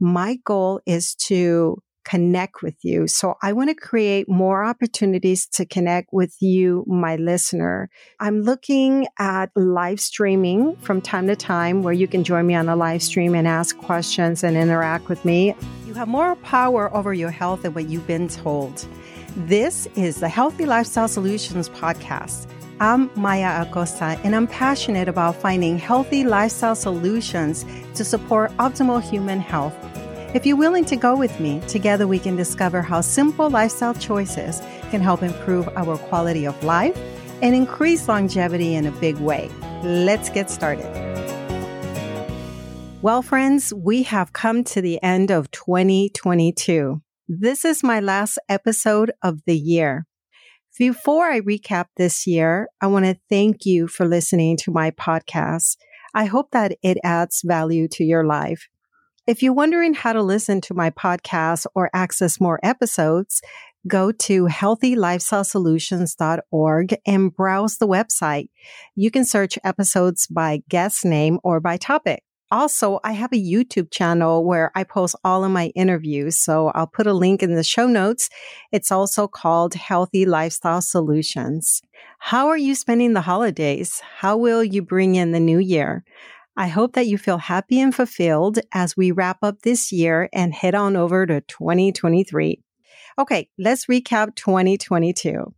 my goal is to connect with you. So I want to create more opportunities to connect with you, my listener. I'm looking at live streaming from time to time where you can join me on a live stream and ask questions and interact with me. You have more power over your health than what you've been told. This is the Healthy Lifestyle Solutions podcast. I'm Maya Acosta, and I'm passionate about finding healthy lifestyle solutions to support optimal human health. If you're willing to go with me, together we can discover how simple lifestyle choices can help improve our quality of life and increase longevity in a big way. Let's get started. Well, friends, we have come to the end of 2022. This is my last episode of the year. Before I recap this year, I want to thank you for listening to my podcast. I hope that it adds value to your life. If you're wondering how to listen to my podcast or access more episodes, go to healthylifestylesolutions.org and browse the website. You can search episodes by guest name or by topic. Also, I have a YouTube channel where I post all of my interviews. So I'll put a link in the show notes. It's also called Healthy Lifestyle Solutions. How are you spending the holidays? How will you bring in the new year? I hope that you feel happy and fulfilled as we wrap up this year and head on over to 2023. Okay, let's recap 2022.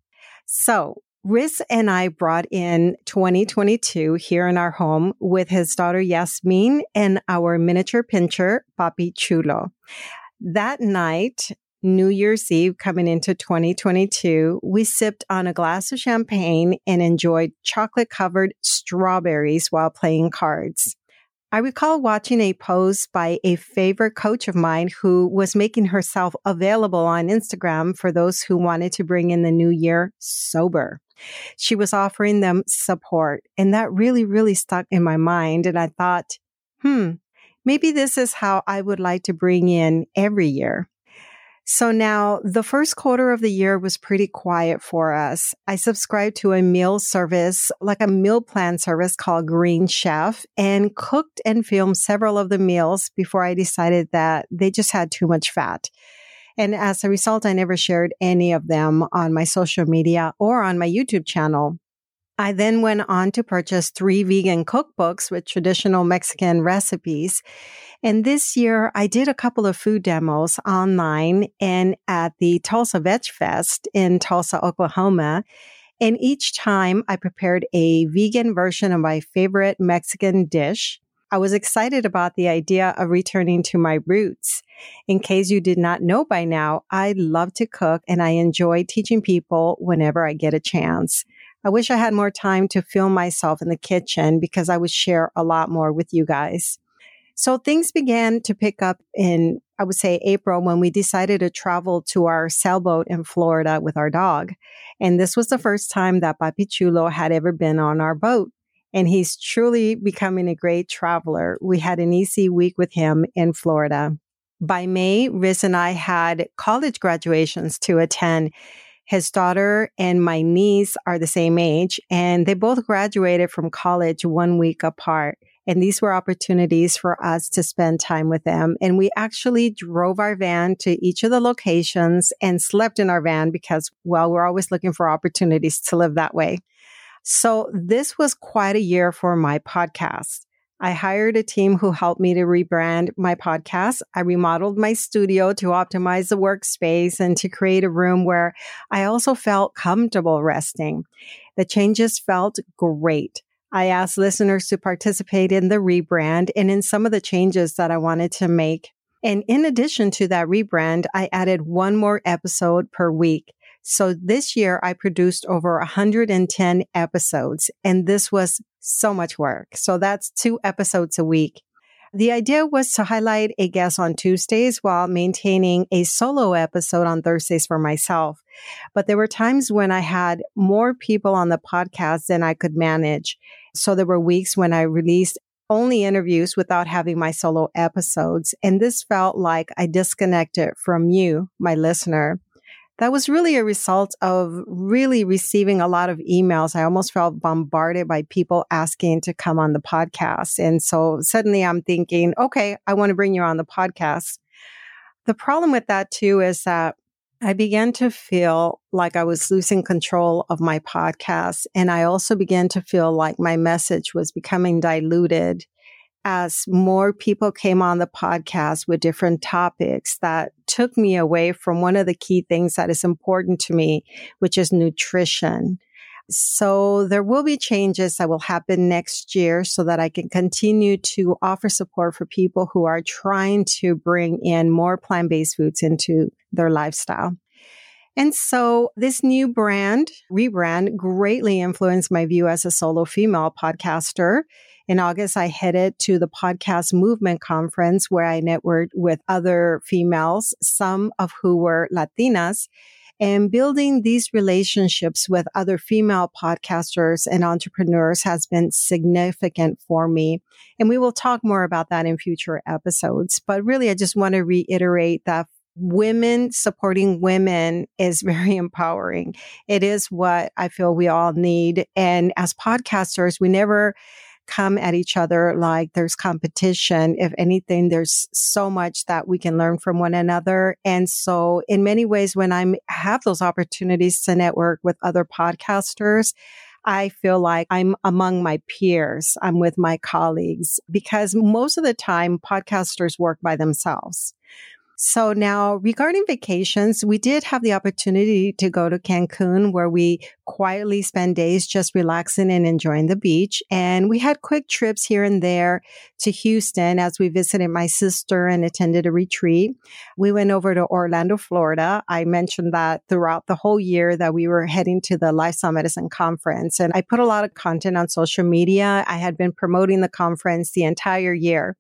So Riz and I brought in 2022 here in our home with his daughter Yasmin and our miniature pinscher, Papi Chulo. That night, New Year's Eve coming into 2022, we sipped on a glass of champagne and enjoyed chocolate covered strawberries while playing cards. I recall watching a post by a favorite coach of mine who was making herself available on Instagram for those who wanted to bring in the new year sober. She was offering them support. And that really, really stuck in my mind. And I thought, hmm, maybe this is how I would like to bring in every year. So now the first quarter of the year was pretty quiet for us. I subscribed to a meal service, like a meal plan service called Green Chef and cooked and filmed several of the meals before I decided that they just had too much fat. And as a result, I never shared any of them on my social media or on my YouTube channel. I then went on to purchase three vegan cookbooks with traditional Mexican recipes. And this year I did a couple of food demos online and at the Tulsa Veg Fest in Tulsa, Oklahoma. And each time I prepared a vegan version of my favorite Mexican dish. I was excited about the idea of returning to my roots. In case you did not know by now, I love to cook and I enjoy teaching people whenever I get a chance. I wish I had more time to film myself in the kitchen because I would share a lot more with you guys. So things began to pick up in, I would say, April when we decided to travel to our sailboat in Florida with our dog. And this was the first time that Papi Chulo had ever been on our boat and he's truly becoming a great traveler. We had an easy week with him in Florida. By May, Riz and I had college graduations to attend. His daughter and my niece are the same age, and they both graduated from college one week apart. And these were opportunities for us to spend time with them. And we actually drove our van to each of the locations and slept in our van because, well, we're always looking for opportunities to live that way. So this was quite a year for my podcast. I hired a team who helped me to rebrand my podcast. I remodeled my studio to optimize the workspace and to create a room where I also felt comfortable resting. The changes felt great. I asked listeners to participate in the rebrand and in some of the changes that I wanted to make. And in addition to that rebrand, I added one more episode per week. So this year I produced over 110 episodes and this was so much work. So that's two episodes a week. The idea was to highlight a guest on Tuesdays while maintaining a solo episode on Thursdays for myself. But there were times when I had more people on the podcast than I could manage. So there were weeks when I released only interviews without having my solo episodes. And this felt like I disconnected from you, my listener. That was really a result of really receiving a lot of emails. I almost felt bombarded by people asking to come on the podcast. And so suddenly I'm thinking, okay, I want to bring you on the podcast. The problem with that too is that I began to feel like I was losing control of my podcast. And I also began to feel like my message was becoming diluted as more people came on the podcast with different topics that took me away from one of the key things that is important to me, which is nutrition. So there will be changes that will happen next year so that I can continue to offer support for people who are trying to bring in more plant-based foods into their lifestyle. And so this new brand, rebrand, greatly influenced my view as a solo female podcaster. In August, I headed to the podcast movement conference where I networked with other females, some of who were Latinas. And building these relationships with other female podcasters and entrepreneurs has been significant for me. And we will talk more about that in future episodes. But really, I just want to reiterate that women supporting women is very empowering. It is what I feel we all need. And as podcasters, we never come at each other like there's competition. If anything, there's so much that we can learn from one another. And so in many ways, when I have those opportunities to network with other podcasters, I feel like I'm among my peers. I'm with my colleagues because most of the time podcasters work by themselves. So now regarding vacations, we did have the opportunity to go to Cancun where we quietly spend days just relaxing and enjoying the beach. And we had quick trips here and there to Houston as we visited my sister and attended a retreat. We went over to Orlando, Florida. I mentioned that throughout the whole year that we were heading to the Lifestyle Medicine Conference. And I put a lot of content on social media. I had been promoting the conference the entire year.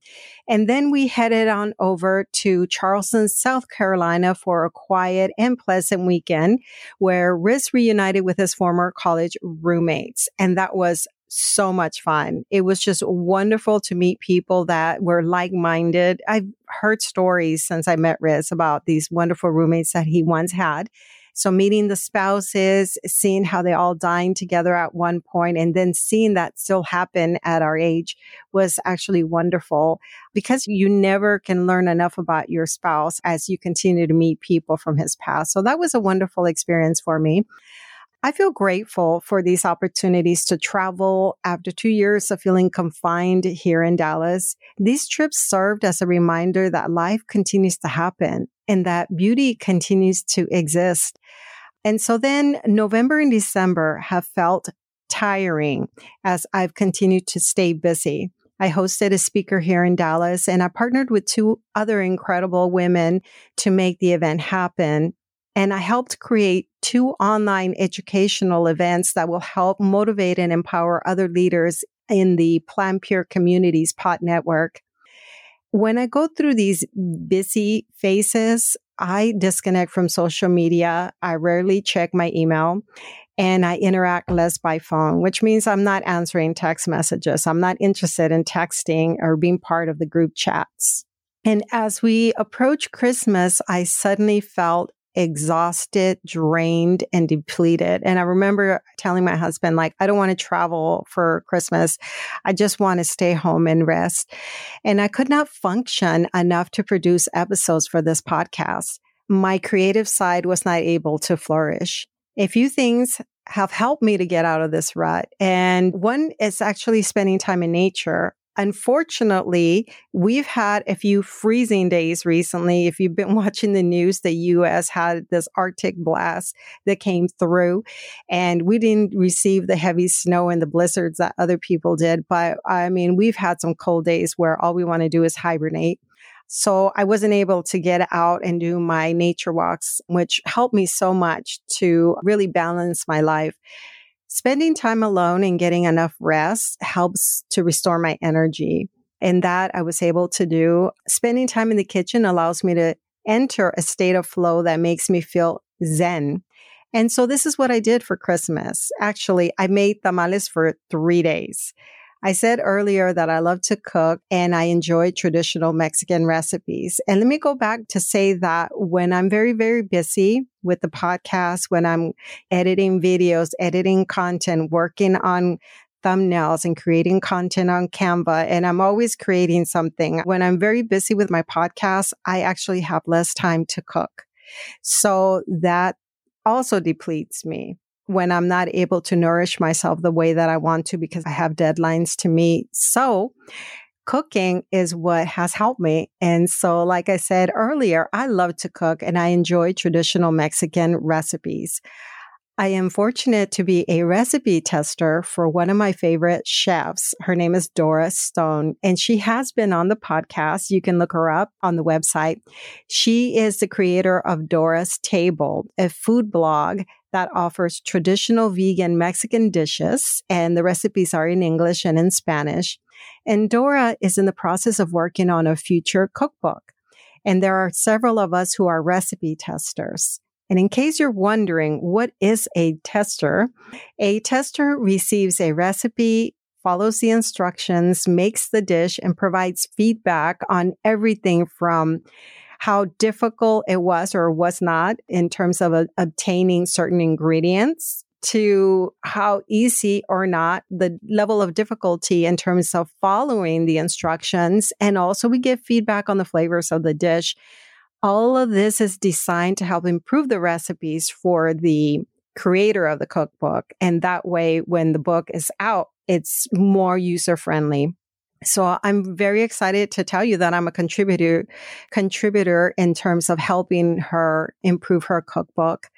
And then we headed on over to Charleston, South Carolina for a quiet and pleasant weekend where Riz reunited with his former college roommates. And that was so much fun. It was just wonderful to meet people that were like minded. I've heard stories since I met Riz about these wonderful roommates that he once had. So meeting the spouses, seeing how they all dined together at one point and then seeing that still happen at our age was actually wonderful because you never can learn enough about your spouse as you continue to meet people from his past. So that was a wonderful experience for me. I feel grateful for these opportunities to travel after two years of feeling confined here in Dallas. These trips served as a reminder that life continues to happen and that beauty continues to exist. And so then November and December have felt tiring as I've continued to stay busy. I hosted a speaker here in Dallas and I partnered with two other incredible women to make the event happen. And I helped create two online educational events that will help motivate and empower other leaders in the Plant Pure Communities Pod Network. When I go through these busy phases, I disconnect from social media. I rarely check my email and I interact less by phone, which means I'm not answering text messages. I'm not interested in texting or being part of the group chats. And as we approach Christmas, I suddenly felt exhausted, drained, and depleted. And I remember telling my husband, like, I don't want to travel for Christmas. I just want to stay home and rest. And I could not function enough to produce episodes for this podcast. My creative side was not able to flourish. A few things have helped me to get out of this rut. And one is actually spending time in nature. Unfortunately, we've had a few freezing days recently. If you've been watching the news, the US had this Arctic blast that came through, and we didn't receive the heavy snow and the blizzards that other people did. But I mean, we've had some cold days where all we want to do is hibernate. So I wasn't able to get out and do my nature walks, which helped me so much to really balance my life. Spending time alone and getting enough rest helps to restore my energy. And that I was able to do. Spending time in the kitchen allows me to enter a state of flow that makes me feel zen. And so this is what I did for Christmas. Actually, I made tamales for three days. I said earlier that I love to cook and I enjoy traditional Mexican recipes. And let me go back to say that when I'm very, very busy with the podcast, when I'm editing videos, editing content, working on thumbnails and creating content on Canva. And I'm always creating something. When I'm very busy with my podcast, I actually have less time to cook. So that also depletes me when I'm not able to nourish myself the way that I want to because I have deadlines to meet. So cooking is what has helped me. And so, like I said earlier, I love to cook and I enjoy traditional Mexican recipes. I am fortunate to be a recipe tester for one of my favorite chefs. Her name is Dora Stone, and she has been on the podcast. You can look her up on the website. She is the creator of Dora's Table, a food blog that offers traditional vegan Mexican dishes, and the recipes are in English and in Spanish. And Dora is in the process of working on a future cookbook. And there are several of us who are recipe testers. And in case you're wondering, what is a tester? A tester receives a recipe, follows the instructions, makes the dish, and provides feedback on everything from how difficult it was or was not in terms of uh, obtaining certain ingredients to how easy or not the level of difficulty in terms of following the instructions. And also we give feedback on the flavors of the dish all of this is designed to help improve the recipes for the creator of the cookbook. And that way, when the book is out, it's more user friendly. So I'm very excited to tell you that I'm a contributor, contributor in terms of helping her improve her cookbook.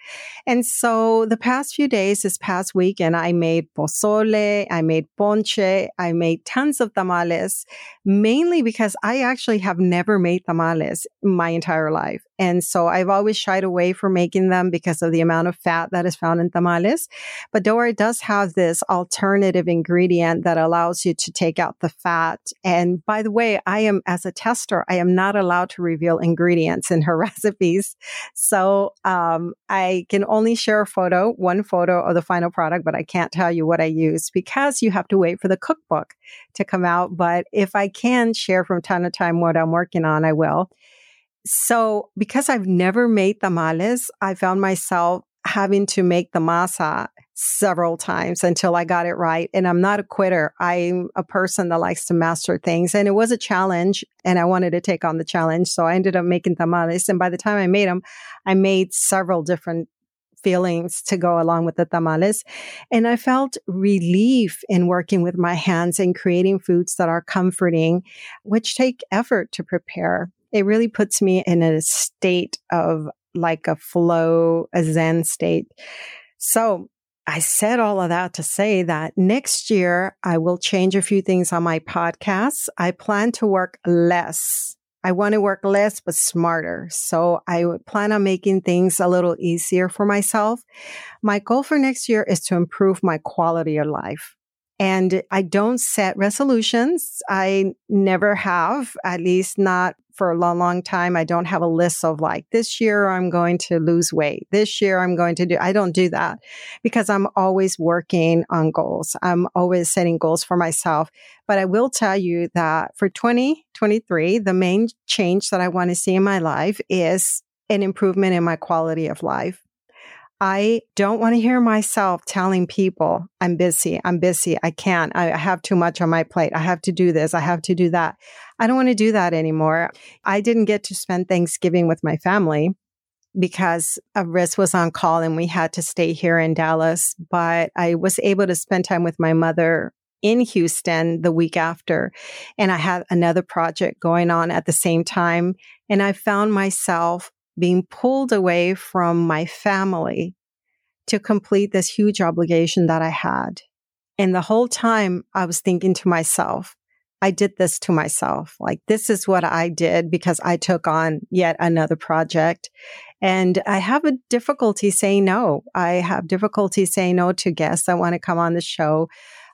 And so the past few days, this past weekend, I made pozole, I made ponche, I made tons of tamales, mainly because I actually have never made tamales my entire life. And so I've always shied away from making them because of the amount of fat that is found in tamales. But Dora does have this alternative ingredient that allows you to take out the fat. And by the way, I am, as a tester, I am not allowed to reveal ingredients in her recipes. So, um, I can only share a photo, one photo of the final product, but I can't tell you what I used because you have to wait for the cookbook to come out. But if I can share from time to time what I'm working on, I will. So because I've never made tamales, I found myself having to make the masa several times until I got it right. And I'm not a quitter. I'm a person that likes to master things. And it was a challenge and I wanted to take on the challenge. So I ended up making tamales. And by the time I made them, I made several different feelings to go along with the tamales. And I felt relief in working with my hands and creating foods that are comforting, which take effort to prepare it really puts me in a state of like a flow, a Zen state. So I said all of that to say that next year I will change a few things on my podcast. I plan to work less. I want to work less, but smarter. So I plan on making things a little easier for myself. My goal for next year is to improve my quality of life. And I don't set resolutions. I never have, at least not for a long, long time. I don't have a list of like, this year I'm going to lose weight. This year I'm going to do, I don't do that because I'm always working on goals. I'm always setting goals for myself. But I will tell you that for 2023, the main change that I want to see in my life is an improvement in my quality of life. I don't want to hear myself telling people I'm busy. I'm busy. I can't. I have too much on my plate. I have to do this. I have to do that. I don't want to do that anymore. I didn't get to spend Thanksgiving with my family because Riz was on call and we had to stay here in Dallas, but I was able to spend time with my mother in Houston the week after. And I had another project going on at the same time. And I found myself being pulled away from my family to complete this huge obligation that I had. And the whole time I was thinking to myself, I did this to myself. Like, this is what I did because I took on yet another project. And I have a difficulty saying no. I have difficulty saying no to guests that want to come on the show,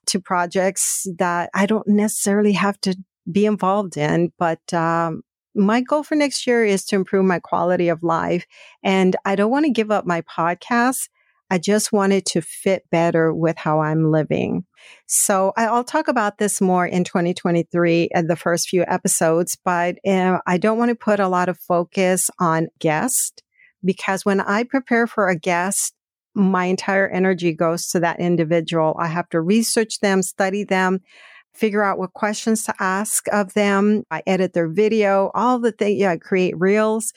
to projects that I don't necessarily have to be involved in, but um, my goal for next year is to improve my quality of life. And I don't want to give up my podcast. I just wanted to fit better with how I'm living. So I'll talk about this more in 2023 at the first few episodes, but uh, I don't want to put a lot of focus on guest because when I prepare for a guest, my entire energy goes to that individual. I have to research them, study them figure out what questions to ask of them. I edit their video, all the things. Yeah, I create reels.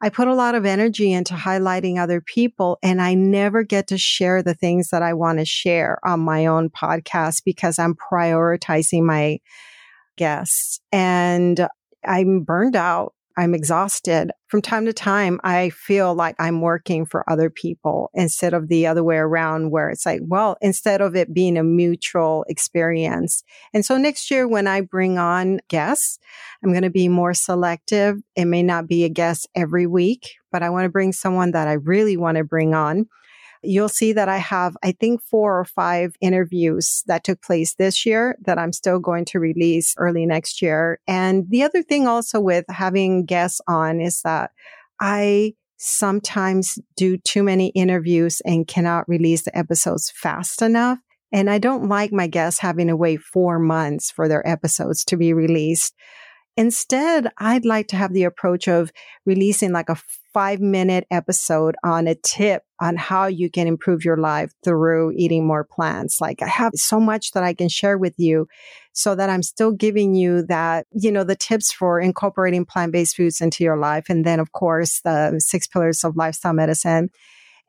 I put a lot of energy into highlighting other people and I never get to share the things that I want to share on my own podcast because I'm prioritizing my guests and I'm burned out I'm exhausted. From time to time, I feel like I'm working for other people instead of the other way around where it's like, well, instead of it being a mutual experience. And so next year, when I bring on guests, I'm going to be more selective. It may not be a guest every week, but I want to bring someone that I really want to bring on you'll see that I have, I think, four or five interviews that took place this year that I'm still going to release early next year. And the other thing also with having guests on is that I sometimes do too many interviews and cannot release the episodes fast enough. And I don't like my guests having to wait four months for their episodes to be released. Instead, I'd like to have the approach of releasing like a five minute episode on a tip on how you can improve your life through eating more plants. Like I have so much that I can share with you so that I'm still giving you that, you know, the tips for incorporating plant based foods into your life. And then, of course, the six pillars of lifestyle medicine.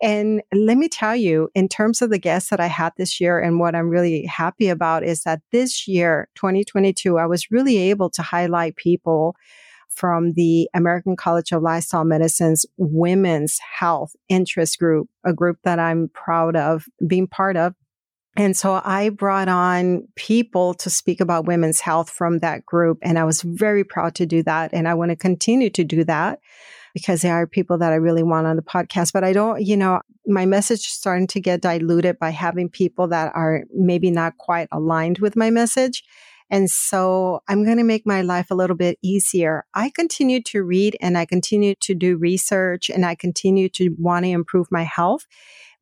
And let me tell you, in terms of the guests that I had this year and what I'm really happy about is that this year, 2022, I was really able to highlight people from the American College of Lifestyle Medicine's Women's Health Interest Group, a group that I'm proud of being part of. And so I brought on people to speak about women's health from that group. And I was very proud to do that. And I want to continue to do that because there are people that I really want on the podcast. But I don't, you know, my message is starting to get diluted by having people that are maybe not quite aligned with my message. And so I'm going to make my life a little bit easier. I continue to read and I continue to do research and I continue to want to improve my health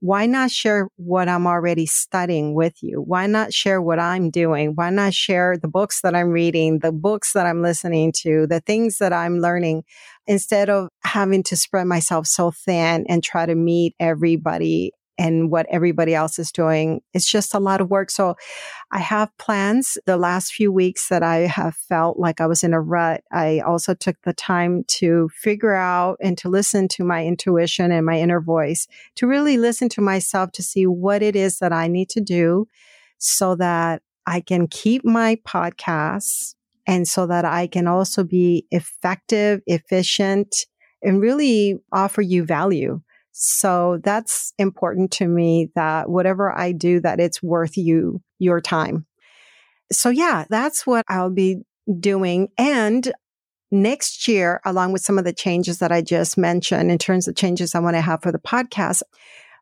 why not share what I'm already studying with you? Why not share what I'm doing? Why not share the books that I'm reading, the books that I'm listening to, the things that I'm learning instead of having to spread myself so thin and try to meet everybody and what everybody else is doing. It's just a lot of work. So I have plans the last few weeks that I have felt like I was in a rut. I also took the time to figure out and to listen to my intuition and my inner voice to really listen to myself to see what it is that I need to do so that I can keep my podcasts and so that I can also be effective, efficient, and really offer you value. So that's important to me that whatever I do, that it's worth you, your time. So yeah, that's what I'll be doing. And next year, along with some of the changes that I just mentioned in terms of changes I want to have for the podcast,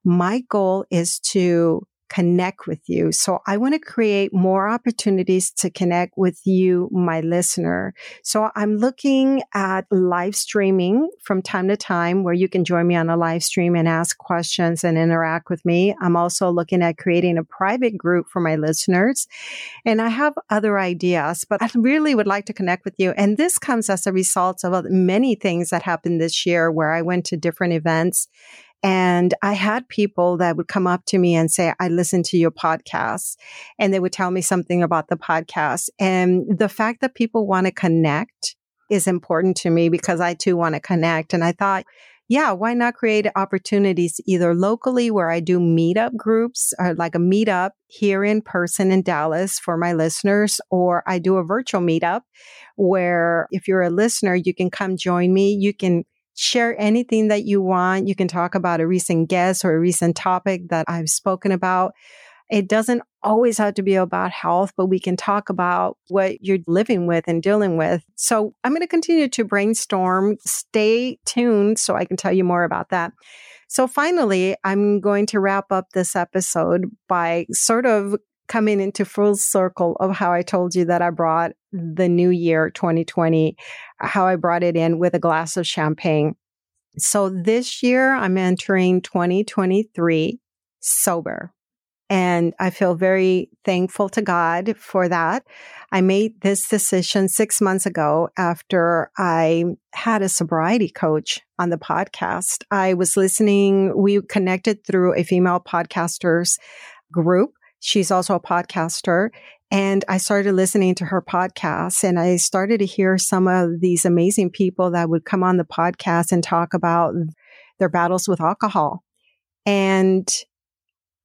my goal is to connect with you. So I want to create more opportunities to connect with you, my listener. So I'm looking at live streaming from time to time where you can join me on a live stream and ask questions and interact with me. I'm also looking at creating a private group for my listeners. And I have other ideas, but I really would like to connect with you. And this comes as a result of uh, many things that happened this year where I went to different events and I had people that would come up to me and say, I listened to your podcast and they would tell me something about the podcast. And the fact that people want to connect is important to me because I too want to connect. And I thought, yeah, why not create opportunities either locally where I do meetup groups or like a meetup here in person in Dallas for my listeners, or I do a virtual meetup where if you're a listener, you can come join me. You can share anything that you want. You can talk about a recent guest or a recent topic that I've spoken about. It doesn't always have to be about health, but we can talk about what you're living with and dealing with. So I'm going to continue to brainstorm. Stay tuned so I can tell you more about that. So finally, I'm going to wrap up this episode by sort of coming into full circle of how I told you that I brought the new year 2020, how I brought it in with a glass of champagne. So this year I'm entering 2023 sober. And I feel very thankful to God for that. I made this decision six months ago after I had a sobriety coach on the podcast. I was listening. We connected through a female podcasters group. She's also a podcaster. And I started listening to her podcast and I started to hear some of these amazing people that would come on the podcast and talk about their battles with alcohol. And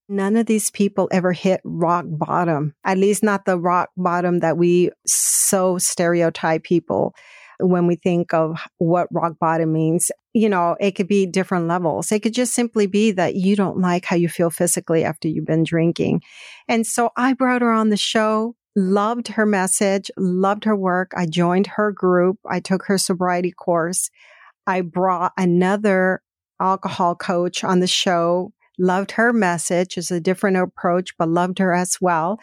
None of these people ever hit rock bottom, at least not the rock bottom that we so stereotype people when we think of what rock bottom means. You know, it could be different levels. It could just simply be that you don't like how you feel physically after you've been drinking. And so I brought her on the show, loved her message, loved her work. I joined her group. I took her sobriety course. I brought another alcohol coach on the show loved her message. It's a different approach, but loved her as well.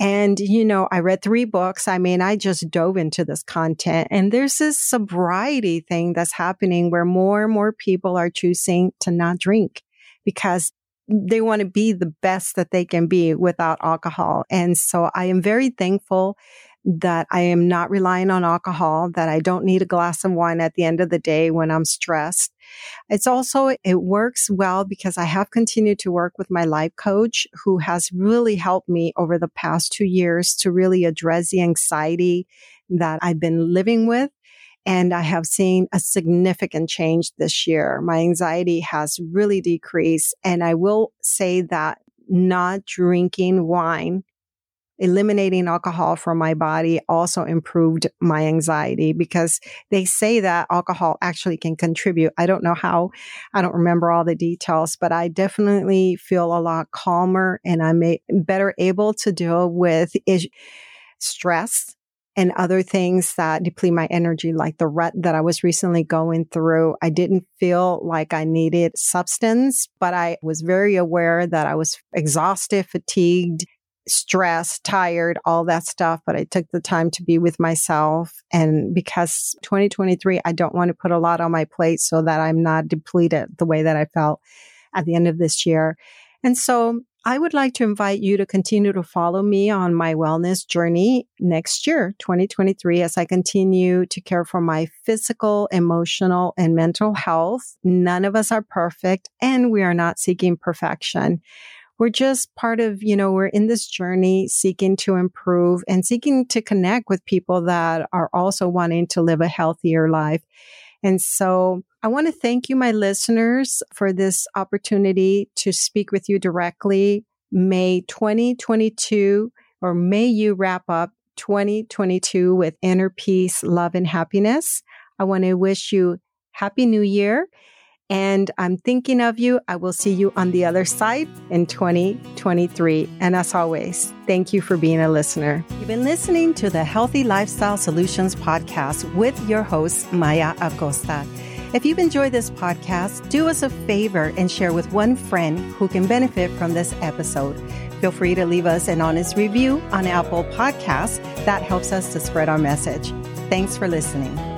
And, you know, I read three books. I mean, I just dove into this content and there's this sobriety thing that's happening where more and more people are choosing to not drink because they want to be the best that they can be without alcohol. And so I am very thankful that I am not relying on alcohol, that I don't need a glass of wine at the end of the day when I'm stressed. It's also, it works well because I have continued to work with my life coach who has really helped me over the past two years to really address the anxiety that I've been living with. And I have seen a significant change this year. My anxiety has really decreased. And I will say that not drinking wine eliminating alcohol from my body also improved my anxiety because they say that alcohol actually can contribute. I don't know how, I don't remember all the details, but I definitely feel a lot calmer and I'm a, better able to deal with is- stress and other things that deplete my energy, like the rut that I was recently going through. I didn't feel like I needed substance, but I was very aware that I was exhausted, fatigued, stressed, tired, all that stuff, but I took the time to be with myself. And because 2023, I don't want to put a lot on my plate so that I'm not depleted the way that I felt at the end of this year. And so I would like to invite you to continue to follow me on my wellness journey next year, 2023, as I continue to care for my physical, emotional, and mental health. None of us are perfect and we are not seeking perfection we're just part of, you know, we're in this journey seeking to improve and seeking to connect with people that are also wanting to live a healthier life. And so I want to thank you, my listeners, for this opportunity to speak with you directly. May 2022, or may you wrap up 2022 with inner peace, love, and happiness. I want to wish you Happy New Year and I'm thinking of you. I will see you on the other side in 2023. And as always, thank you for being a listener. You've been listening to the Healthy Lifestyle Solutions podcast with your host, Maya Acosta. If you've enjoyed this podcast, do us a favor and share with one friend who can benefit from this episode. Feel free to leave us an honest review on Apple Podcasts. That helps us to spread our message. Thanks for listening.